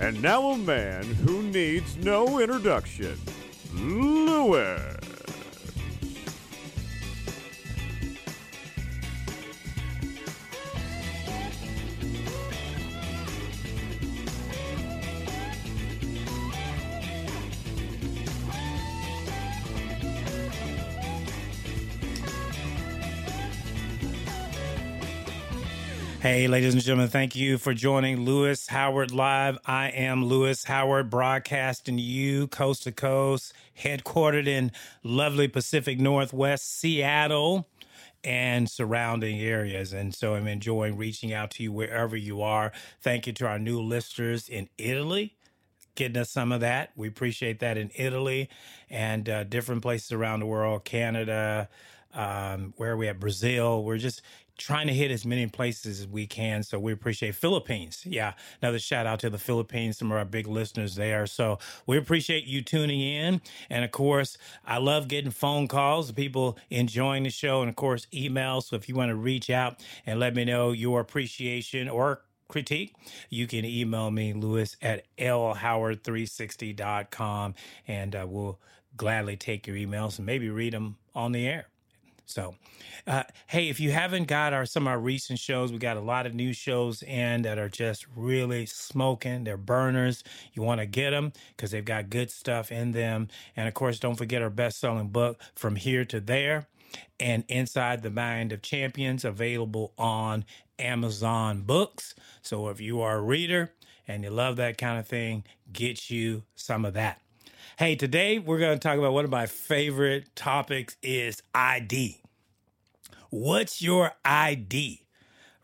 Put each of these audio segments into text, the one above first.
And now a man who needs no introduction, Lewis. Hey, ladies and gentlemen, thank you for joining Lewis Howard Live. I am Lewis Howard, broadcasting you coast to coast, headquartered in lovely Pacific Northwest Seattle and surrounding areas. And so I'm enjoying reaching out to you wherever you are. Thank you to our new listeners in Italy getting us some of that. We appreciate that in Italy and uh, different places around the world, Canada, um, where we at Brazil. We're just trying to hit as many places as we can. So we appreciate Philippines. Yeah, another shout out to the Philippines, some of our big listeners there. So we appreciate you tuning in. And of course, I love getting phone calls, people enjoying the show, and of course, emails. So if you want to reach out and let me know your appreciation or critique, you can email me, Lewis at lhoward360.com, and uh, we'll gladly take your emails and maybe read them on the air. So, uh, hey, if you haven't got our some of our recent shows, we got a lot of new shows in that are just really smoking. They're burners. You want to get them because they've got good stuff in them. And of course, don't forget our best-selling book, From Here to There, and Inside the Mind of Champions, available on Amazon Books. So if you are a reader and you love that kind of thing, get you some of that. Hey, today we're going to talk about one of my favorite topics is ID. What's your ID?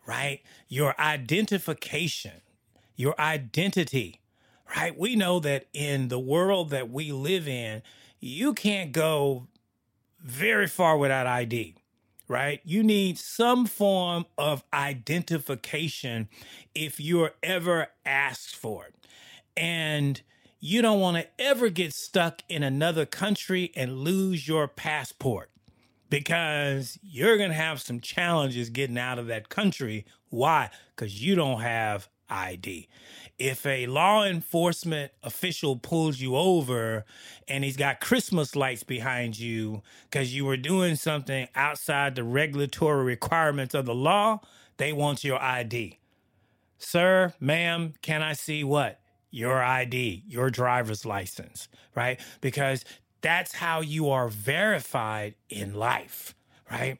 Right? Your identification, your identity. Right? We know that in the world that we live in, you can't go very far without ID. Right? You need some form of identification if you're ever asked for it. And you don't want to ever get stuck in another country and lose your passport because you're going to have some challenges getting out of that country. Why? Because you don't have ID. If a law enforcement official pulls you over and he's got Christmas lights behind you because you were doing something outside the regulatory requirements of the law, they want your ID. Sir, ma'am, can I see what? Your ID, your driver's license, right? Because that's how you are verified in life, right?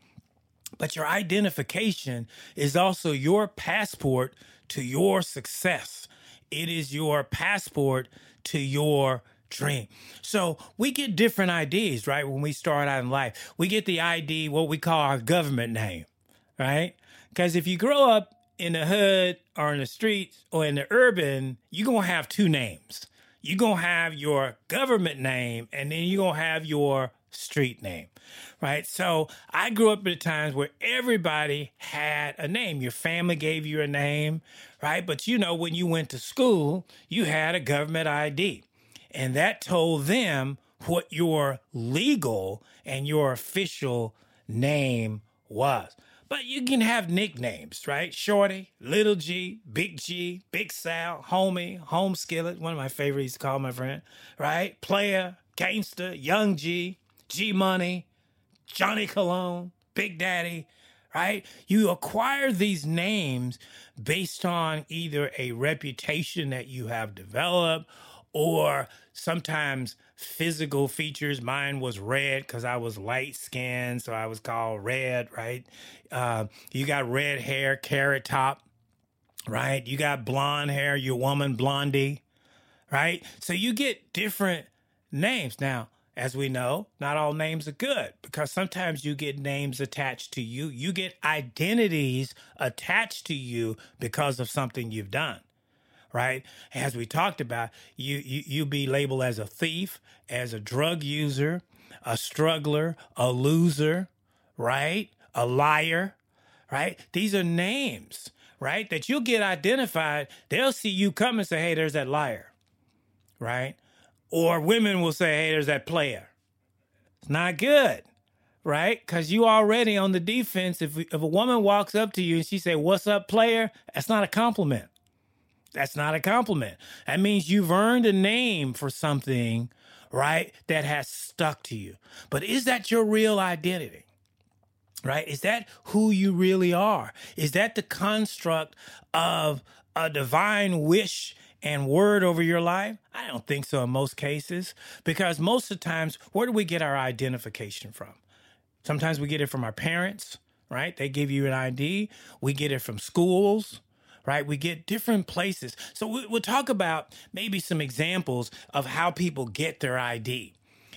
But your identification is also your passport to your success. It is your passport to your dream. So we get different IDs, right? When we start out in life, we get the ID, what we call our government name, right? Because if you grow up in the hood or in the streets or in the urban, you're going to have two names. You're going to have your government name and then you're going to have your street name, right? So I grew up at times where everybody had a name. Your family gave you a name, right? But you know, when you went to school, you had a government ID, and that told them what your legal and your official name was. But you can have nicknames, right? Shorty, Little G, Big G, Big Sal, Homie, Home Skillet, one of my favorites to call my friend, right? Player, Gangster, Young G, G Money, Johnny Cologne, Big Daddy, right? You acquire these names based on either a reputation that you have developed or sometimes physical features. Mine was red because I was light skinned, so I was called red, right? Uh, you got red hair, carrot top, right? You got blonde hair, your woman blondie, right? So you get different names. Now, as we know, not all names are good because sometimes you get names attached to you. You get identities attached to you because of something you've done. Right? As we talked about, you you you be labeled as a thief, as a drug user, a struggler, a loser, right? A liar, right? These are names, right? That you'll get identified. They'll see you come and say, "Hey, there's that liar." Right? Or women will say, hey, there's that player. It's not good, right? Because you already on the defense. If, if a woman walks up to you and she say, what's up, player? That's not a compliment. That's not a compliment. That means you've earned a name for something, right, that has stuck to you. But is that your real identity? Right? Is that who you really are? Is that the construct of a divine wish and word over your life? I don't think so in most cases, because most of the times, where do we get our identification from? Sometimes we get it from our parents, right? They give you an ID. We get it from schools, right? We get different places. So we, will talk about maybe some examples of how people get their ID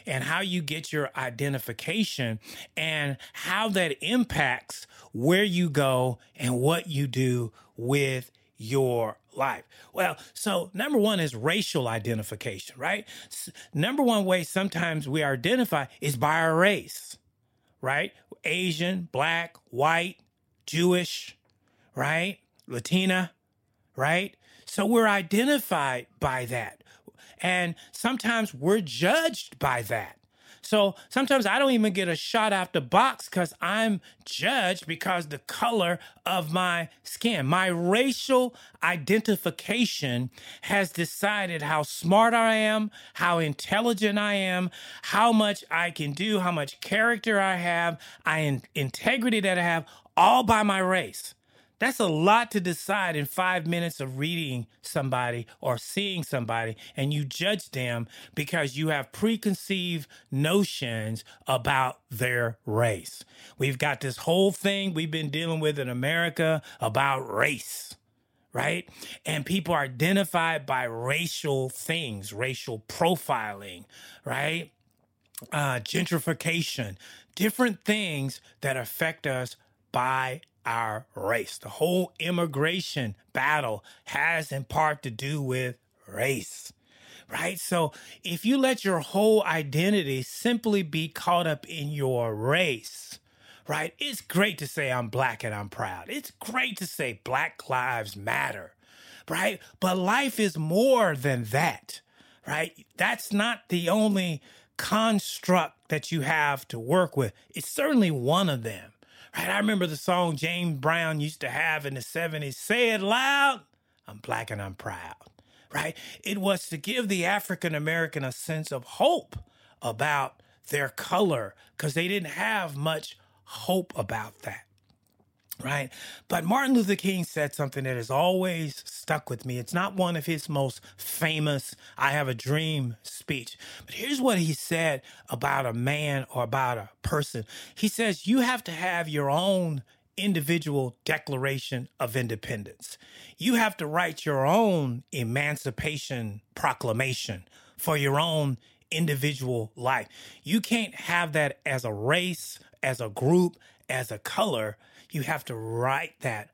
and how you get your identification and how that impacts where you go and what you do with your life? Well, so number one is racial identification, right? S- number one way sometimes we identify is by our race, right? Asian, black, white, Jewish, right? Latina, right? So we're identified by that. And sometimes we're judged by that. So sometimes I don't even get a shot out the box because I'm judged because the color of my skin. My racial identification has decided how smart I am, how intelligent I am, how much I can do, how much character I have, I integrity that I have, all by my race. That's a lot to decide in five minutes of reading somebody or seeing somebody, and you judge them because you have preconceived notions about their race. We've got this whole thing we've been dealing with in America about race. Right? And people are identified by racial things, racial profiling, right? Uh, gentrification, different things that affect us by our race. The whole immigration battle has in part to do with race. Right? So if you let your whole identity simply be caught up in your race, right? It's great to say I'm black and I'm proud. It's great to say Black Lives Matter, right? But life is more than that, right? That's not the only construct that you have to work with. It's certainly one of them. Right? I remember the song James Brown used to have in the 70s Say it loud, I'm black and I'm proud. Right? It was to give the African American a sense of hope about their color because they didn't have much hope about that right? But Martin Luther King said something that has always stuck with me. It's not one of his most famous I have a dream speech, but here's what he said about a man or about a person. He says, You have to have your own individual declaration of independence. You have to write your own emancipation proclamation for your own individual life. You can't have that as a race, as a group, as a color you have to write that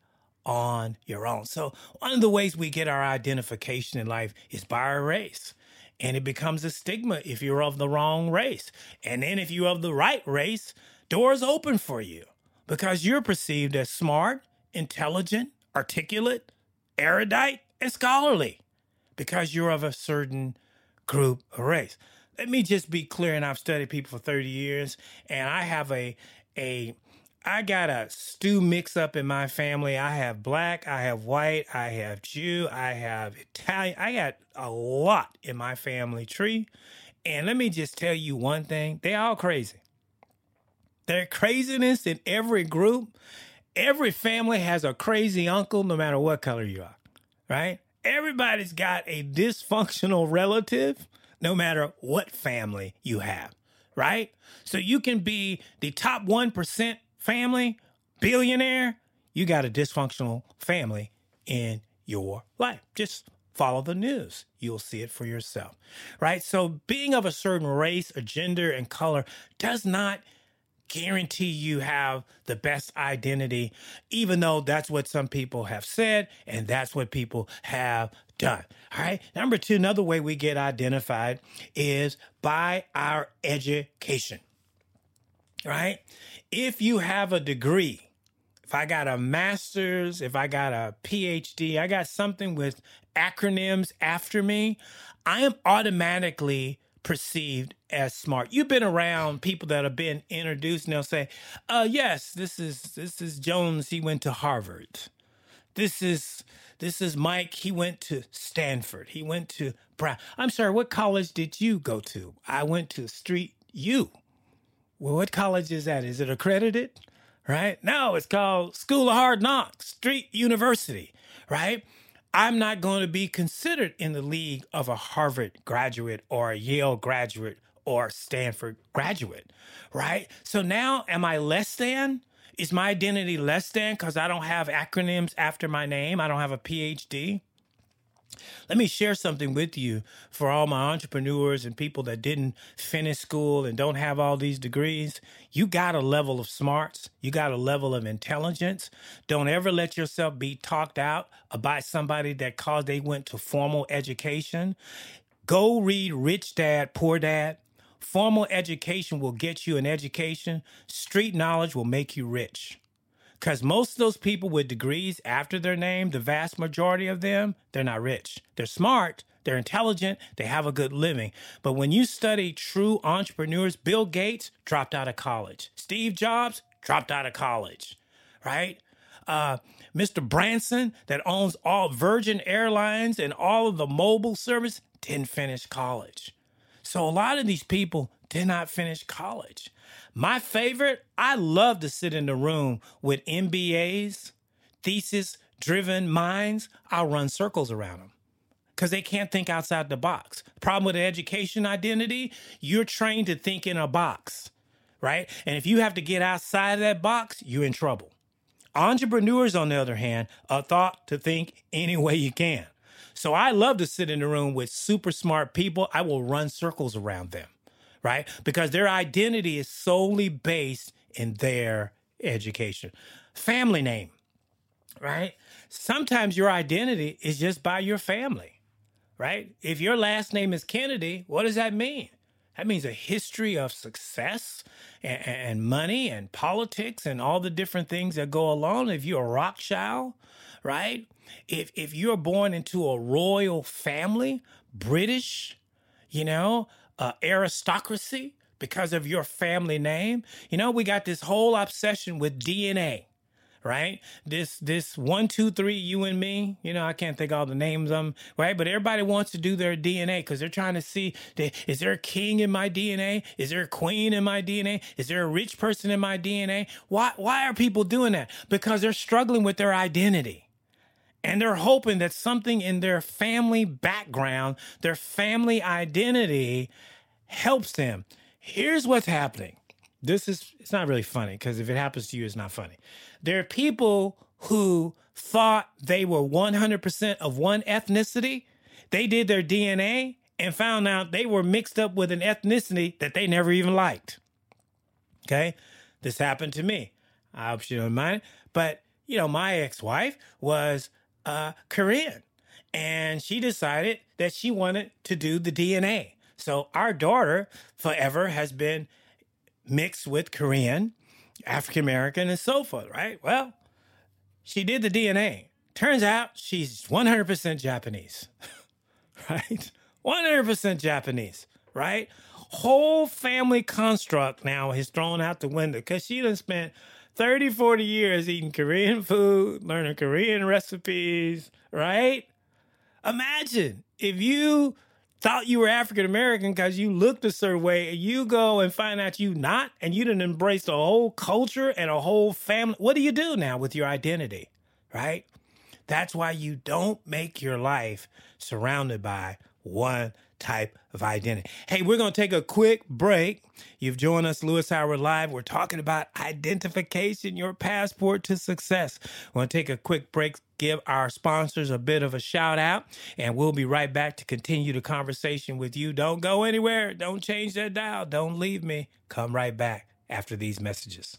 on your own. So, one of the ways we get our identification in life is by our race. And it becomes a stigma if you're of the wrong race. And then if you're of the right race, doors open for you because you're perceived as smart, intelligent, articulate, erudite, and scholarly because you're of a certain group or race. Let me just be clear, and I've studied people for 30 years, and I have a a I got a stew mix up in my family. I have black, I have white, I have Jew, I have Italian. I got a lot in my family tree. And let me just tell you one thing they're all crazy. There's craziness in every group. Every family has a crazy uncle, no matter what color you are, right? Everybody's got a dysfunctional relative, no matter what family you have, right? So you can be the top 1% family, billionaire, you got a dysfunctional family in your life. Just follow the news. You'll see it for yourself, right? So being of a certain race or gender and color does not guarantee you have the best identity, even though that's what some people have said and that's what people have done. All right. Number two, another way we get identified is by our education. Right? If you have a degree, if I got a master's, if I got a PhD, I got something with acronyms after me, I am automatically perceived as smart. You've been around people that have been introduced and they'll say, uh yes, this is this is Jones, he went to Harvard. This is this is Mike, he went to Stanford. He went to Brown. I'm sorry, what college did you go to? I went to Street U. Well, what college is that? Is it accredited? Right? No, it's called School of Hard Knocks, Street University, right? I'm not going to be considered in the league of a Harvard graduate or a Yale graduate or Stanford graduate, right? So now am I less than? Is my identity less than because I don't have acronyms after my name? I don't have a PhD? Let me share something with you for all my entrepreneurs and people that didn't finish school and don't have all these degrees. You got a level of smarts, you got a level of intelligence. Don't ever let yourself be talked out by somebody that cause they went to formal education. Go read Rich Dad, Poor Dad. Formal education will get you an education. Street knowledge will make you rich. Because most of those people with degrees after their name, the vast majority of them, they're not rich. They're smart, they're intelligent, they have a good living. But when you study true entrepreneurs, Bill Gates dropped out of college, Steve Jobs dropped out of college, right? Uh, Mr. Branson, that owns all Virgin Airlines and all of the mobile service, didn't finish college. So a lot of these people did not finish college. My favorite, I love to sit in the room with MBAs, thesis driven minds. I'll run circles around them because they can't think outside the box. Problem with education identity, you're trained to think in a box, right? And if you have to get outside of that box, you're in trouble. Entrepreneurs, on the other hand, are thought to think any way you can. So I love to sit in the room with super smart people. I will run circles around them, right? Because their identity is solely based in their education. Family name, right? Sometimes your identity is just by your family, right? If your last name is Kennedy, what does that mean? That means a history of success and, and, money and politics and all the different things that go along. If you're a Rothschild, right? If if you're born into a royal family, British, you know, uh, aristocracy because of your family name, you know, we got this whole obsession with DNA right? This this one, two, three, you and me. You know, I can't think all the names of them, right? But everybody wants to do their DNA because they're trying to see: is there a king in my DNA? Is there a queen in my DNA? Is there a rich person in my DNA? Why why are people doing that? Because they're struggling with their identity. And they're hoping that something in their family background, their family identity helps them. Here's what's happening. This is, it's not really funny because if it happens to you, it's not funny. There are people who thought they were 100% of one ethnicity. They did their DNA and found out they were mixed up with an ethnicity that they never even liked. Okay. This happened to me. I hope you don't mind. But, you know, my ex wife was uh, Korean and she decided that she wanted to do the DNA. So our daughter forever has been mixed with Korean African American, and so forth, right? Well, she did the DNA. Turns out she's 100% Japanese, right? 100% Japanese, right? Whole family construct now is thrown out the window because she done spent 30, 40 years eating Korean food, learning Korean recipes, right? Imagine if you thought you were African American because you looked a certain way, and you go and find out you not, and you didn't embrace a whole culture and a whole family. What do you do now with your identity? Right? That's why you don't make your life surrounded by one type of identity. Hey, we're going to take a quick break. You've joined us, Lewis Howard Live. We're talking about identification, your passport to success. We're going to take a quick break, give our sponsors a bit of a shout out, and we'll be right back to continue the conversation with you. Don't go anywhere. Don't change that dial. Don't leave me. Come right back after these messages.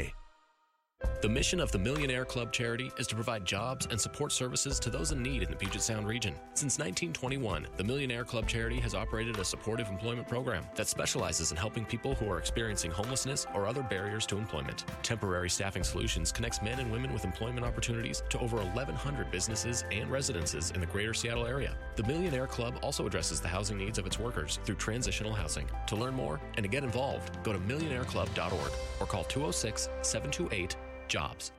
The mission of the Millionaire Club charity is to provide jobs and support services to those in need in the Puget Sound region. Since 1921, the Millionaire Club charity has operated a supportive employment program that specializes in helping people who are experiencing homelessness or other barriers to employment. Temporary Staffing Solutions connects men and women with employment opportunities to over 1,100 businesses and residences in the greater Seattle area. The Millionaire Club also addresses the housing needs of its workers through transitional housing. To learn more and to get involved, go to millionaireclub.org or call 206 728 jobs.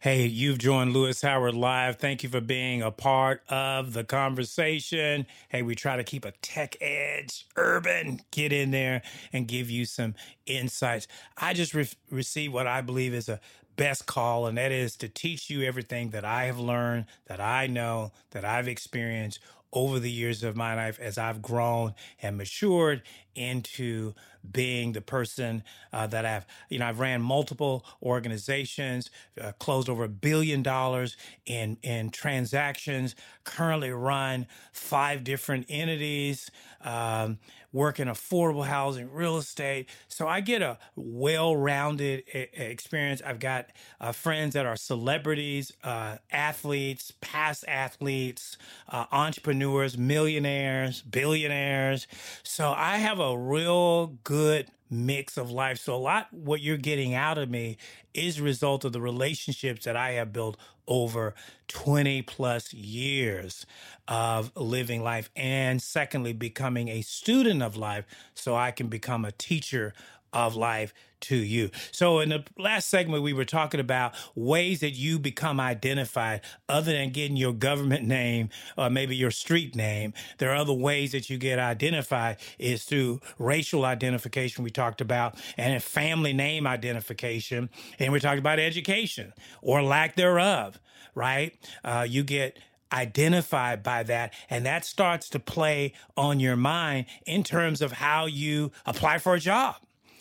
Hey, you've joined Lewis Howard Live. Thank you for being a part of the conversation. Hey, we try to keep a tech edge, urban, get in there and give you some insights. I just re- received what I believe is a best call, and that is to teach you everything that I have learned, that I know, that I've experienced over the years of my life as I've grown and matured into being the person uh, that I've, you know, I've ran multiple organizations, uh, closed over a billion dollars in in transactions. Currently run five different entities. Um, work in affordable housing, real estate. So I get a well-rounded experience. I've got uh, friends that are celebrities, uh, athletes, past athletes, uh, entrepreneurs, millionaires, billionaires. So I have a real good mix of life. So a lot what you're getting out of me is a result of the relationships that I have built over 20 plus years of living life and secondly becoming a student of life so I can become a teacher of life to you. So in the last segment, we were talking about ways that you become identified other than getting your government name or maybe your street name. There are other ways that you get identified is through racial identification we talked about and family name identification. And we talked about education or lack thereof, right? Uh, you get identified by that and that starts to play on your mind in terms of how you apply for a job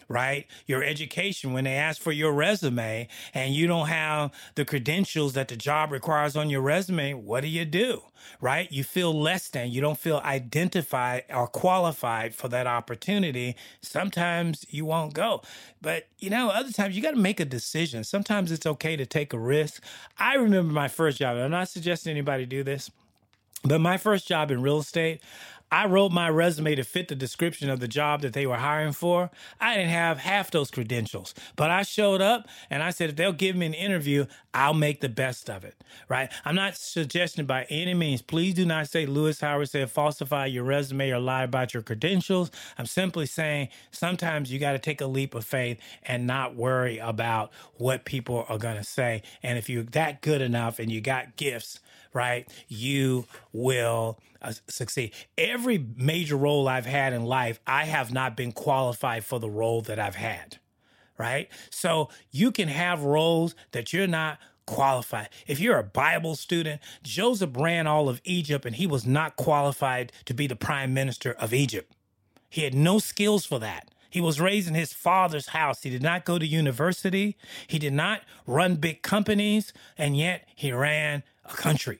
right? Your education, when they ask for your resume and you don't have the credentials that the job requires on your resume, what do you do? Right? You feel less than, you don't feel identified or qualified for that opportunity. Sometimes you won't go. But, you know, other times you got to make a decision. Sometimes it's okay to take a risk. I remember my first job. I'm not suggesting anybody do this. But my first job in real estate, I wrote my resume to fit the description of the job that they were hiring for. I didn't have half those credentials, but I showed up and I said, if they'll give me an interview, I'll make the best of it, right? I'm not suggesting by any means, please do not say Lewis Howard said falsify your resume or lie about your credentials. I'm simply saying sometimes you got to take a leap of faith and not worry about what people are going to say. And if you're that good enough and you got gifts, right, you will uh, succeed. Every major role I've had in life, I have not been qualified for the role that I've had, right? So you can have roles that you're not qualified. If you're a Bible student, Joseph ran all of Egypt and he was not qualified to be the prime minister of Egypt. He had no skills for that. He was raised in his father's house. He did not go to university. He did not run big companies, and yet he ran a country.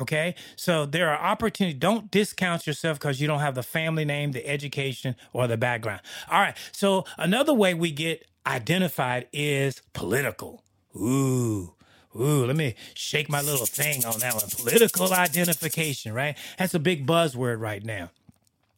Okay. So there are opportunities. Don't discount yourself because you don't have the family name, the education, or the background. All right. So another way we get identified is political. Ooh. Ooh, let me shake my little thing on that one. Political identification, right? That's a big buzzword right now.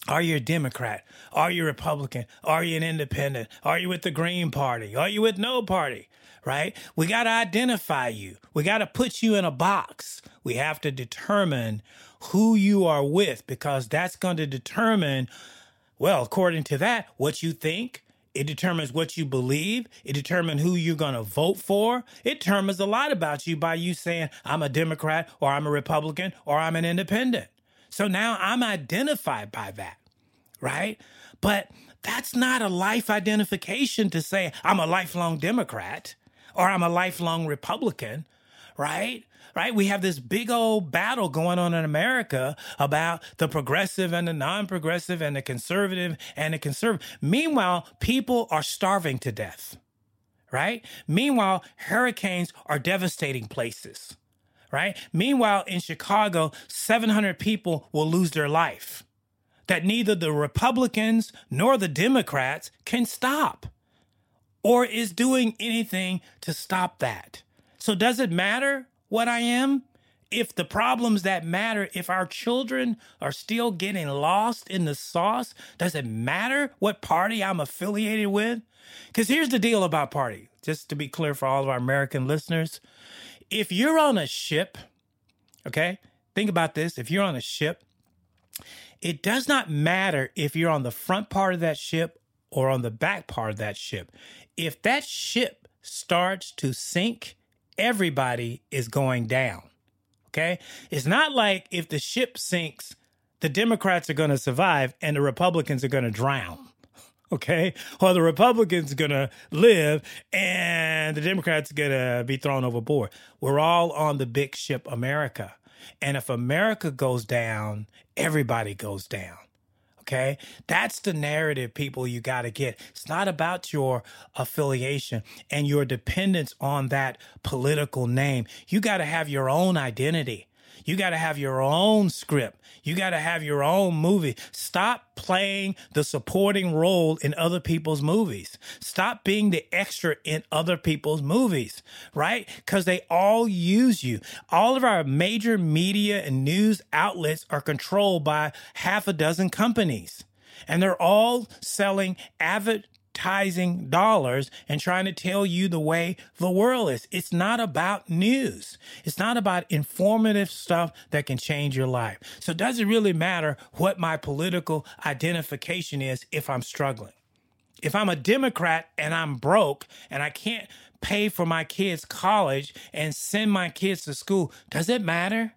Are you a Democrat? Are you a Republican? Are you an independent? Are you with the Green Party? Are you with no party? Right? We got to identify you. We got to put you in a box. We have to determine who you are with because that's going to determine, well, according to that, what you think, it determines what you believe. It determines who you're going to vote for. It determines a lot about you by you saying, I'm a Democrat or I'm a Republican or I'm an independent. So now I'm identified by that, right? But that's not a life identification to say I'm a lifelong Democrat or I'm a lifelong Republican, right? right? We have this big old battle going on in America about the progressive and the non progressive and the conservative and the conservative. Meanwhile, people are starving to death, right? Meanwhile, hurricanes are devastating places, right? Meanwhile, in Chicago, 700 people will lose their life that neither the Republicans nor the Democrats can stop or is doing anything to stop that. So, does it matter what I am, if the problems that matter, if our children are still getting lost in the sauce, does it matter what party I'm affiliated with? Because here's the deal about party, just to be clear for all of our American listeners. If you're on a ship, okay, think about this. If you're on a ship, it does not matter if you're on the front part of that ship or on the back part of that ship. If that ship starts to sink, everybody is going down. Okay? It's not like if the ship sinks, the Democrats are going to survive and the Republicans are going to drown. Okay? Or the Republicans are going to live and the Democrats are going to be thrown overboard. We're all on the big ship America. And if America goes down, everybody goes down. Okay. That's the narrative, people, you got to get. It's not about your affiliation and your dependence on that political name. You got to have your own identity. You got to have your own script. You got to have your own movie. Stop playing the supporting role in other people's movies. Stop being the extra in other people's movies, right? Because they all use you. All of our major media and news outlets are controlled by half a dozen companies. And they're all selling avid advertising dollars and trying to tell you the way the world is. It's not about news. It's not about informative stuff that can change your life. So it doesn't really matter what my political identification is if I'm struggling. If I'm a Democrat and I'm broke and I can't pay for my kids' college and send my kids to school, does it matter?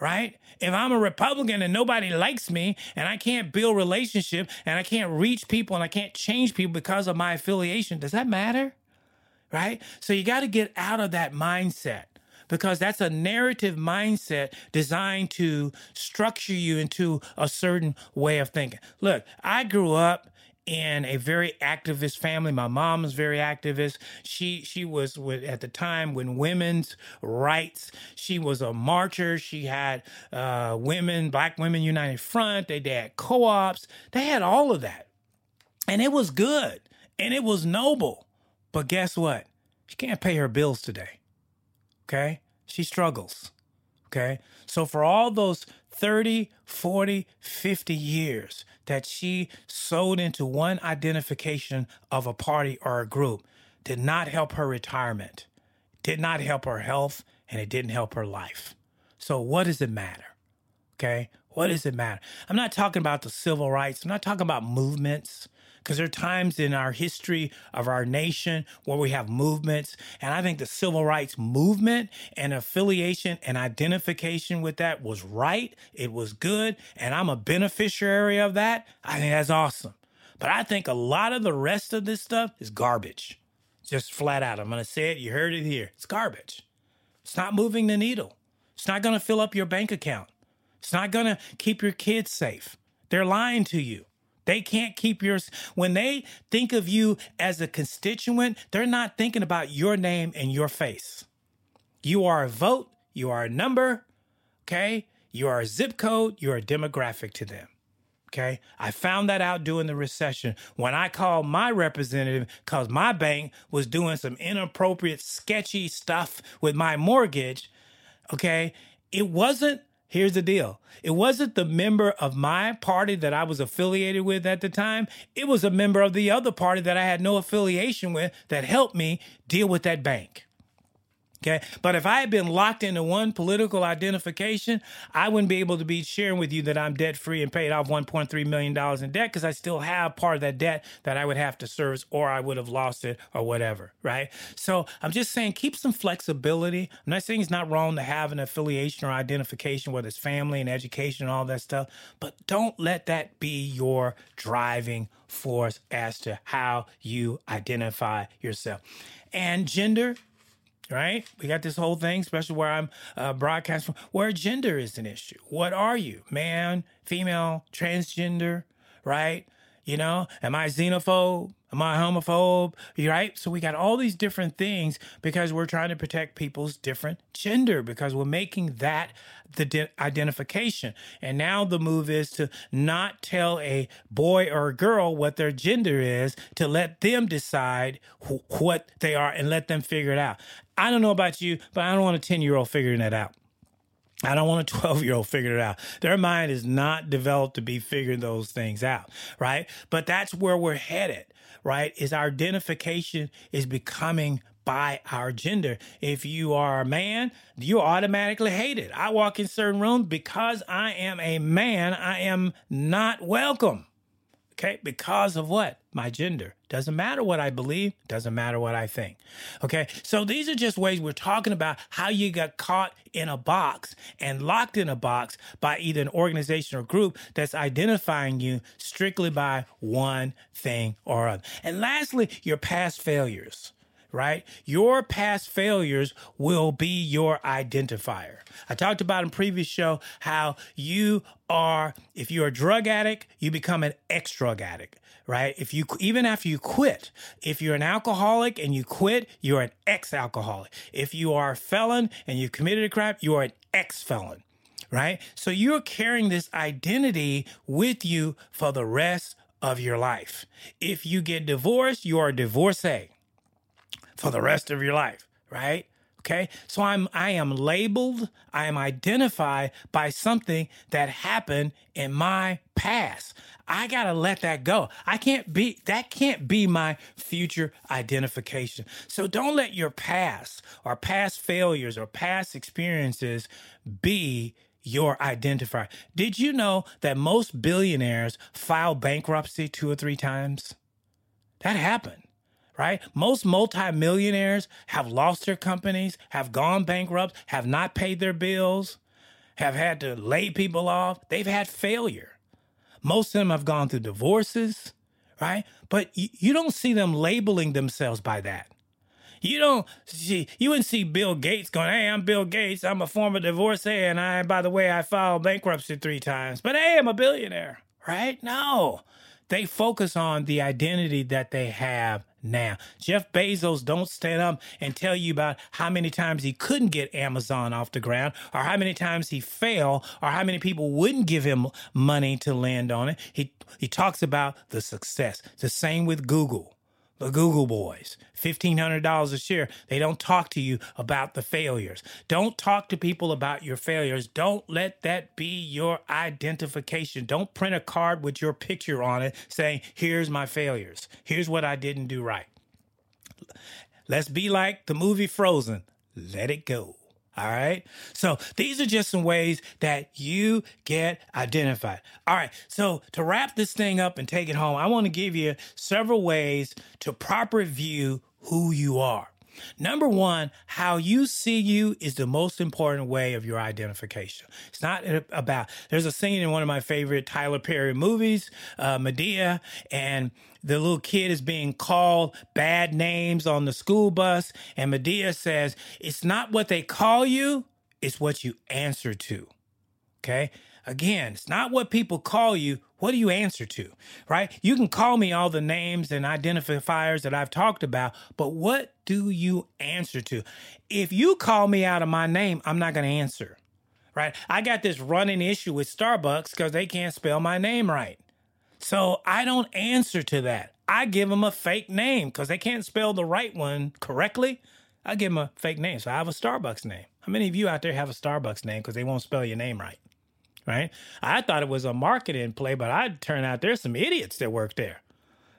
Right? If I'm a Republican and nobody likes me and I can't build relationship and I can't reach people and I can't change people because of my affiliation, does that matter? Right? So you got to get out of that mindset because that's a narrative mindset designed to structure you into a certain way of thinking. Look, I grew up in a very activist family. My mom was very activist. She she was with, at the time when women's rights. She was a marcher. She had uh, women, Black Women United Front. They, they had co-ops. They had all of that, and it was good and it was noble. But guess what? She can't pay her bills today. Okay, she struggles. Okay, so for all those 30, 40, 50 years that she sowed into one identification of a party or a group did not help her retirement, did not help her health, and it didn't help her life. So, what does it matter? Okay. What does it matter? I'm not talking about the civil rights. I'm not talking about movements because there are times in our history of our nation where we have movements. And I think the civil rights movement and affiliation and identification with that was right. It was good. And I'm a beneficiary of that. I think that's awesome. But I think a lot of the rest of this stuff is garbage. Just flat out. I'm going to say it. You heard it here. It's garbage. It's not moving the needle. It's not going to fill up your bank account. It's not going to keep your kids safe. They're lying to you. They can't keep yours. When they think of you as a constituent, they're not thinking about your name and your face. You are a vote, you are a number, okay? You are a zip code, you're a demographic to them. Okay. I found that out during the recession when I called my representative because my bank was doing some inappropriate, sketchy stuff with my mortgage. Okay. It wasn't, here's the deal it wasn't the member of my party that I was affiliated with at the time. It was a member of the other party that I had no affiliation with that helped me deal with that bank. Okay. But if I had been locked into one political identification, I wouldn't be able to be sharing with you that I'm debt free and paid off $1.3 million in debt because I still have part of that debt that I would have to service or I would have lost it or whatever. Right. So I'm just saying keep some flexibility. I'm not saying it's not wrong to have an affiliation or identification, whether it's family and education and all that stuff, but don't let that be your driving force as to how you identify yourself. And gender, right? We got this whole thing, especially where I'm uh, broadcasting, where gender is an issue. What are you? Man, female, transgender, right? You know, am I xenophobe? Am I homophobe? Right? So we got all these different things because we're trying to protect people's different gender because we're making that the de- identification. And now the move is to not tell a boy or a girl what their gender is, to let them decide wh- what they are and let them figure it out. I don't know about you, but I don't want a 10 year old figuring that out. I don't want a 12 year old figuring it out. Their mind is not developed to be figuring those things out, right? But that's where we're headed, right? Is our identification is becoming by our gender. If you are a man, you're automatically hated. I walk in certain rooms because I am a man, I am not welcome. Okay, because of what? My gender. Doesn't matter what I believe, doesn't matter what I think. Okay, so these are just ways we're talking about how you got caught in a box and locked in a box by either an organization or group that's identifying you strictly by one thing or other. And lastly, your past failures right? Your past failures will be your identifier. I talked about in previous show how you are if you're a drug addict, you become an ex-drug addict, right? If you even after you quit, if you're an alcoholic and you quit, you're an ex-alcoholic. If you are a felon and you've committed a crime, you are an ex-felon. Right? So you're carrying this identity with you for the rest of your life. If you get divorced, you are a divorcee for the rest of your life, right? Okay. So I'm I am labeled, I am identified by something that happened in my past. I gotta let that go. I can't be that can't be my future identification. So don't let your past or past failures or past experiences be your identifier. Did you know that most billionaires file bankruptcy two or three times? That happened right? Most multimillionaires have lost their companies, have gone bankrupt, have not paid their bills, have had to lay people off. They've had failure. Most of them have gone through divorces, right? But you, you don't see them labeling themselves by that. You don't see, you wouldn't see Bill Gates going, Hey, I'm Bill Gates. I'm a former divorcee. And I, by the way, I filed bankruptcy three times, but hey, I'm a billionaire, right? No, they focus on the identity that they have now. Jeff Bezos don't stand up and tell you about how many times he couldn't get Amazon off the ground or how many times he failed or how many people wouldn't give him money to land on it. He he talks about the success. The same with Google. The Google boys, $1,500 a share. They don't talk to you about the failures. Don't talk to people about your failures. Don't let that be your identification. Don't print a card with your picture on it saying, here's my failures. Here's what I didn't do right. Let's be like the movie Frozen. Let it go. All right. So these are just some ways that you get identified. All right. So to wrap this thing up and take it home, I want to give you several ways to proper view who you are. Number one, how you see you is the most important way of your identification. It's not about, there's a scene in one of my favorite Tyler Perry movies, uh, Madea, and the little kid is being called bad names on the school bus. And Madea says, It's not what they call you, it's what you answer to. Okay. Again, it's not what people call you. What do you answer to? Right? You can call me all the names and identifiers that I've talked about, but what do you answer to? If you call me out of my name, I'm not going to answer right? I got this running issue with Starbucks because they can't spell my name right. So I don't answer to that. I give them a fake name because they can't spell the right one correctly. I give them a fake name. So I have a Starbucks name. How many of you out there have a Starbucks name because they won't spell your name right? Right? I thought it was a marketing play, but I turned out there's some idiots that work there,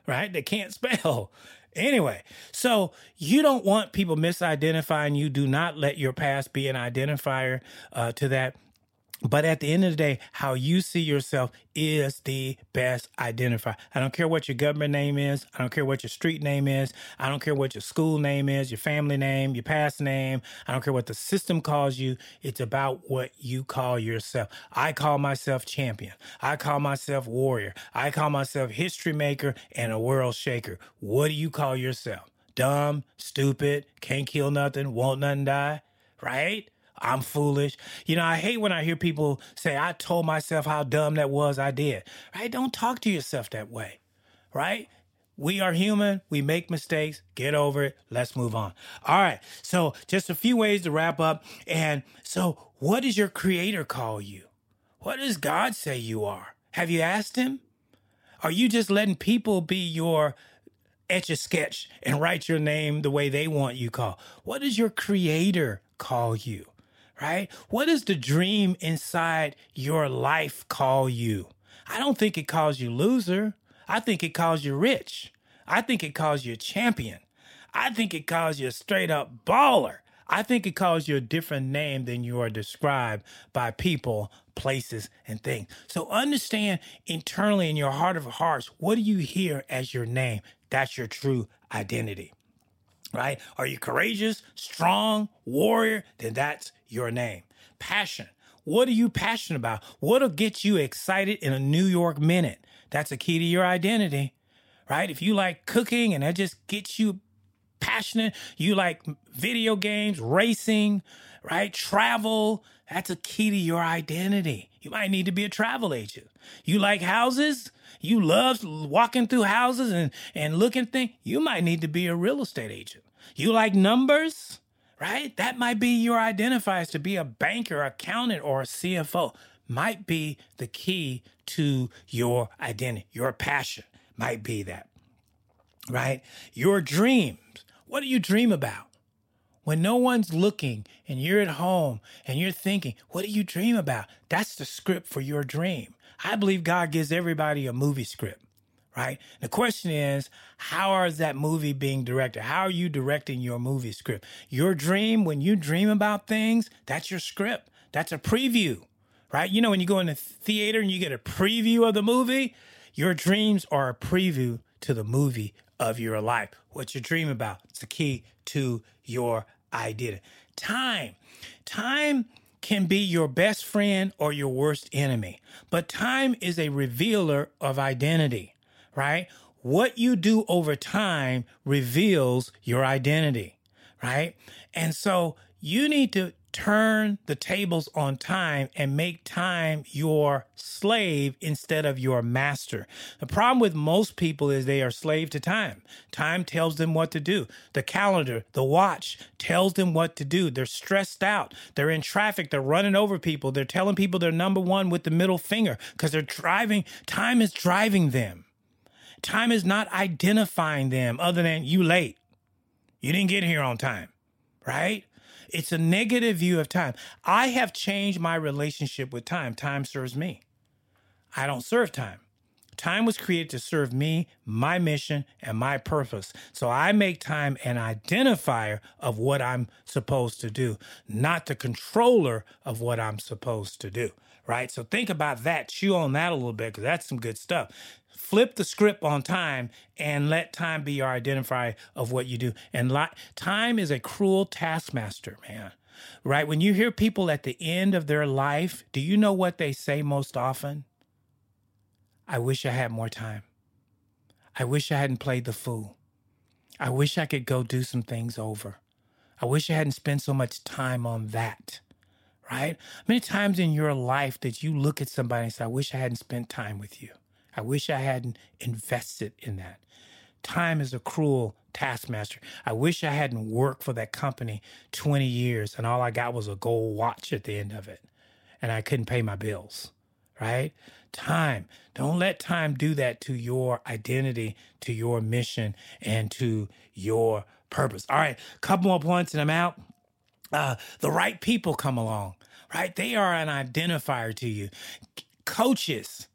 right? They can't spell. Anyway, so you don't want people misidentifying you. Do not let your past be an identifier uh, to that. But at the end of the day, how you see yourself is the best identifier. I don't care what your government name is. I don't care what your street name is. I don't care what your school name is, your family name, your past name. I don't care what the system calls you. It's about what you call yourself. I call myself champion. I call myself warrior. I call myself history maker and a world shaker. What do you call yourself? Dumb, stupid, can't kill nothing, won't nothing die, right? I'm foolish. You know, I hate when I hear people say, I told myself how dumb that was, I did. Right? Don't talk to yourself that way. Right? We are human. We make mistakes. Get over it. Let's move on. All right. So, just a few ways to wrap up. And so, what does your creator call you? What does God say you are? Have you asked him? Are you just letting people be your etch a sketch and write your name the way they want you called? What does your creator call you? Right? What does the dream inside your life call you? I don't think it calls you loser. I think it calls you rich. I think it calls you a champion. I think it calls you a straight up baller. I think it calls you a different name than you are described by people, places, and things. So understand internally in your heart of hearts, what do you hear as your name? That's your true identity right? Are you courageous, strong, warrior? Then that's your name. Passion. What are you passionate about? What'll get you excited in a New York minute? That's a key to your identity, right? If you like cooking and that just gets you passionate, you like video games, racing, right? Travel, that's a key to your identity. You might need to be a travel agent. You like houses? You love walking through houses and, and looking things? You might need to be a real estate agent. You like numbers? right? That might be your identifiers to be a banker, accountant, or a CFO. Might be the key to your identity. Your passion might be that, right? Your dreams. What do you dream about? When no one's looking and you're at home and you're thinking, what do you dream about? That's the script for your dream. I believe God gives everybody a movie script right? The question is, how is that movie being directed? How are you directing your movie script? Your dream, when you dream about things, that's your script. That's a preview, right? You know, when you go in the theater and you get a preview of the movie, your dreams are a preview to the movie of your life. What you dream about, it's the key to your identity. Time. Time can be your best friend or your worst enemy, but time is a revealer of identity right? What you do over time reveals your identity, right? And so you need to turn the tables on time and make time your slave instead of your master. The problem with most people is they are slave to time. Time tells them what to do. The calendar, the watch tells them what to do. They're stressed out. They're in traffic. They're running over people. They're telling people they're number one with the middle finger because they're driving. Time is driving them. Time is not identifying them other than you late. You didn't get here on time, right? It's a negative view of time. I have changed my relationship with time. Time serves me. I don't serve time. Time was created to serve me, my mission, and my purpose. So I make time an identifier of what I'm supposed to do, not the controller of what I'm supposed to do. Right? So think about that. Chew on that a little bit because that's some good stuff flip the script on time and let time be your identifier of what you do. And li- time is a cruel taskmaster, man. Right? When you hear people at the end of their life, do you know what they say most often? I wish I had more time. I wish I hadn't played the fool. I wish I could go do some things over. I wish I hadn't spent so much time on that. Right? Many times in your life that you look at somebody and say, I wish I hadn't spent time with you. I wish I hadn't invested in that. Time is a cruel taskmaster. I wish I hadn't worked for that company 20 years and all I got was a gold watch at the end of it. and I couldn't pay my bills, right? Time. Don't let time do that to your identity, to your mission, and to your purpose. All right, couple more points and I'm out. Uh, the right people come along, right? They are an identifier to you. Coaches,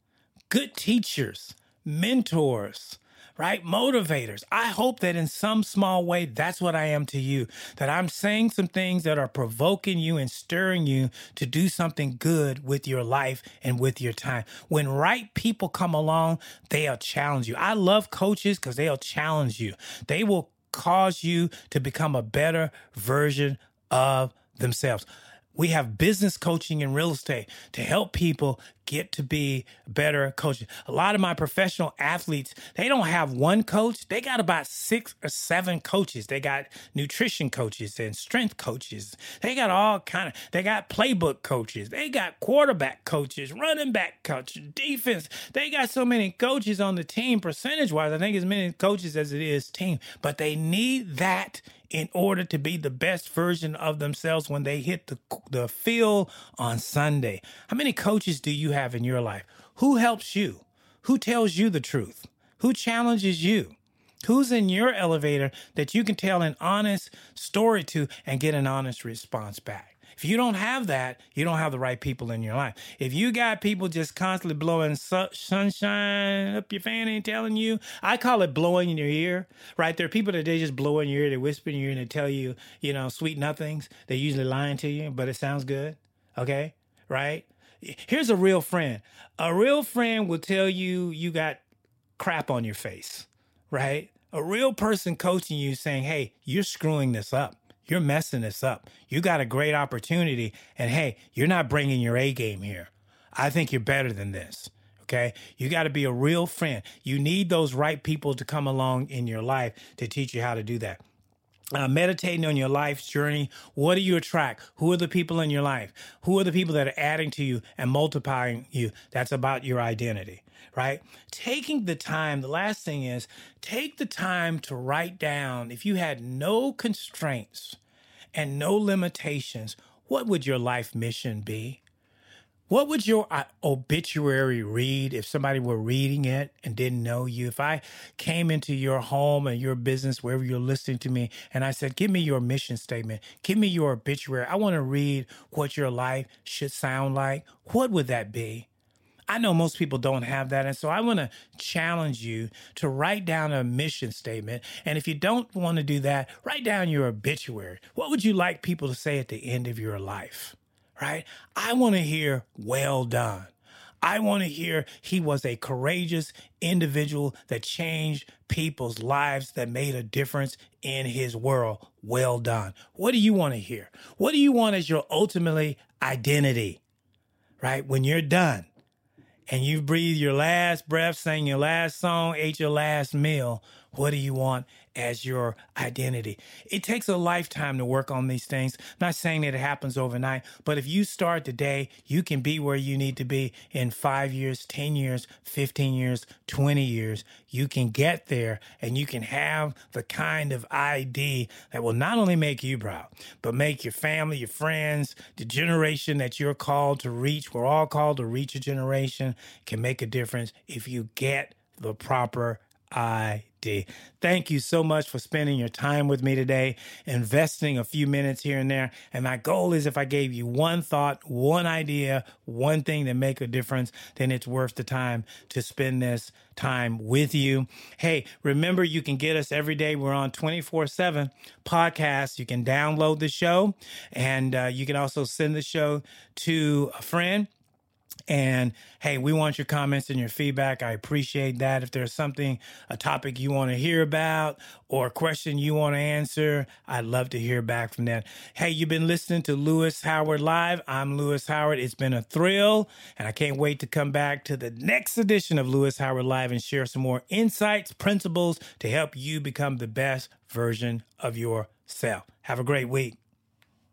good teachers, mentors, right? Motivators. I hope that in some small way, that's what I am to you. That I'm saying some things that are provoking you and stirring you to do something good with your life and with your time. When right people come along, they'll challenge you. I love coaches because they'll challenge you. They will cause you to become a better version of themselves. We have business coaching and real estate to help people get to be better coaches. A lot of my professional athletes, they don't have one coach. They got about six or seven coaches. They got nutrition coaches and strength coaches. They got all kind of, they got playbook coaches. They got quarterback coaches, running back coaches, defense. They got so many coaches on the team percentage wise. I think as many coaches as it is team, but they need that in order to be the best version of themselves when they hit the, the field on Sunday. How many coaches do you have in your life? Who helps you? Who tells you the truth? Who challenges you? Who's in your elevator that you can tell an honest story to and get an honest response back? If you don't have that, you don't have the right people in your life. If you got people just constantly blowing su- sunshine up your fanny and telling you, I call it blowing in your ear, right? There are people that they just blow in your ear, they whisper in your ear and they tell you, you know, sweet nothings. They're usually lying to you, but it sounds good. Okay. Right. Here's a real friend. A real friend will tell you you got crap on your face, right? A real person coaching you saying, hey, you're screwing this up. You're messing this up. You got a great opportunity. And hey, you're not bringing your A game here. I think you're better than this. Okay. You got to be a real friend. You need those right people to come along in your life to teach you how to do that. Uh, meditating on your life's journey. What do you attract? Who are the people in your life? Who are the people that are adding to you and multiplying you? That's about your identity, right? Taking the time, the last thing is take the time to write down if you had no constraints and no limitations, what would your life mission be? What would your uh, obituary read if somebody were reading it and didn't know you? If I came into your home and your business, wherever you're listening to me, and I said, Give me your mission statement, give me your obituary. I want to read what your life should sound like. What would that be? I know most people don't have that. And so I want to challenge you to write down a mission statement. And if you don't want to do that, write down your obituary. What would you like people to say at the end of your life? Right? I want to hear, well done. I want to hear he was a courageous individual that changed people's lives, that made a difference in his world. Well done. What do you want to hear? What do you want as your ultimately identity, right? When you're done and you've breathed your last breath, sang your last song, ate your last meal, what do you want as your identity? It takes a lifetime to work on these things. I'm not saying that it happens overnight, but if you start today, you can be where you need to be in five years, 10 years, 15 years, 20 years. You can get there and you can have the kind of ID that will not only make you proud, but make your family, your friends, the generation that you're called to reach. We're all called to reach a generation, can make a difference if you get the proper ID. Thank you so much for spending your time with me today, investing a few minutes here and there. And my goal is if I gave you one thought, one idea, one thing that make a difference, then it's worth the time to spend this time with you. Hey, remember you can get us every day. We're on 24 7 podcasts. You can download the show and uh, you can also send the show to a friend and hey, we want your comments and your feedback. I appreciate that. If there's something, a topic you want to hear about or a question you want to answer, I'd love to hear back from that. Hey, you've been listening to Louis Howard Live. I'm Louis Howard. It's been a thrill, and I can't wait to come back to the next edition of Louis Howard Live and share some more insights, principles to help you become the best version of yourself. Have a great week.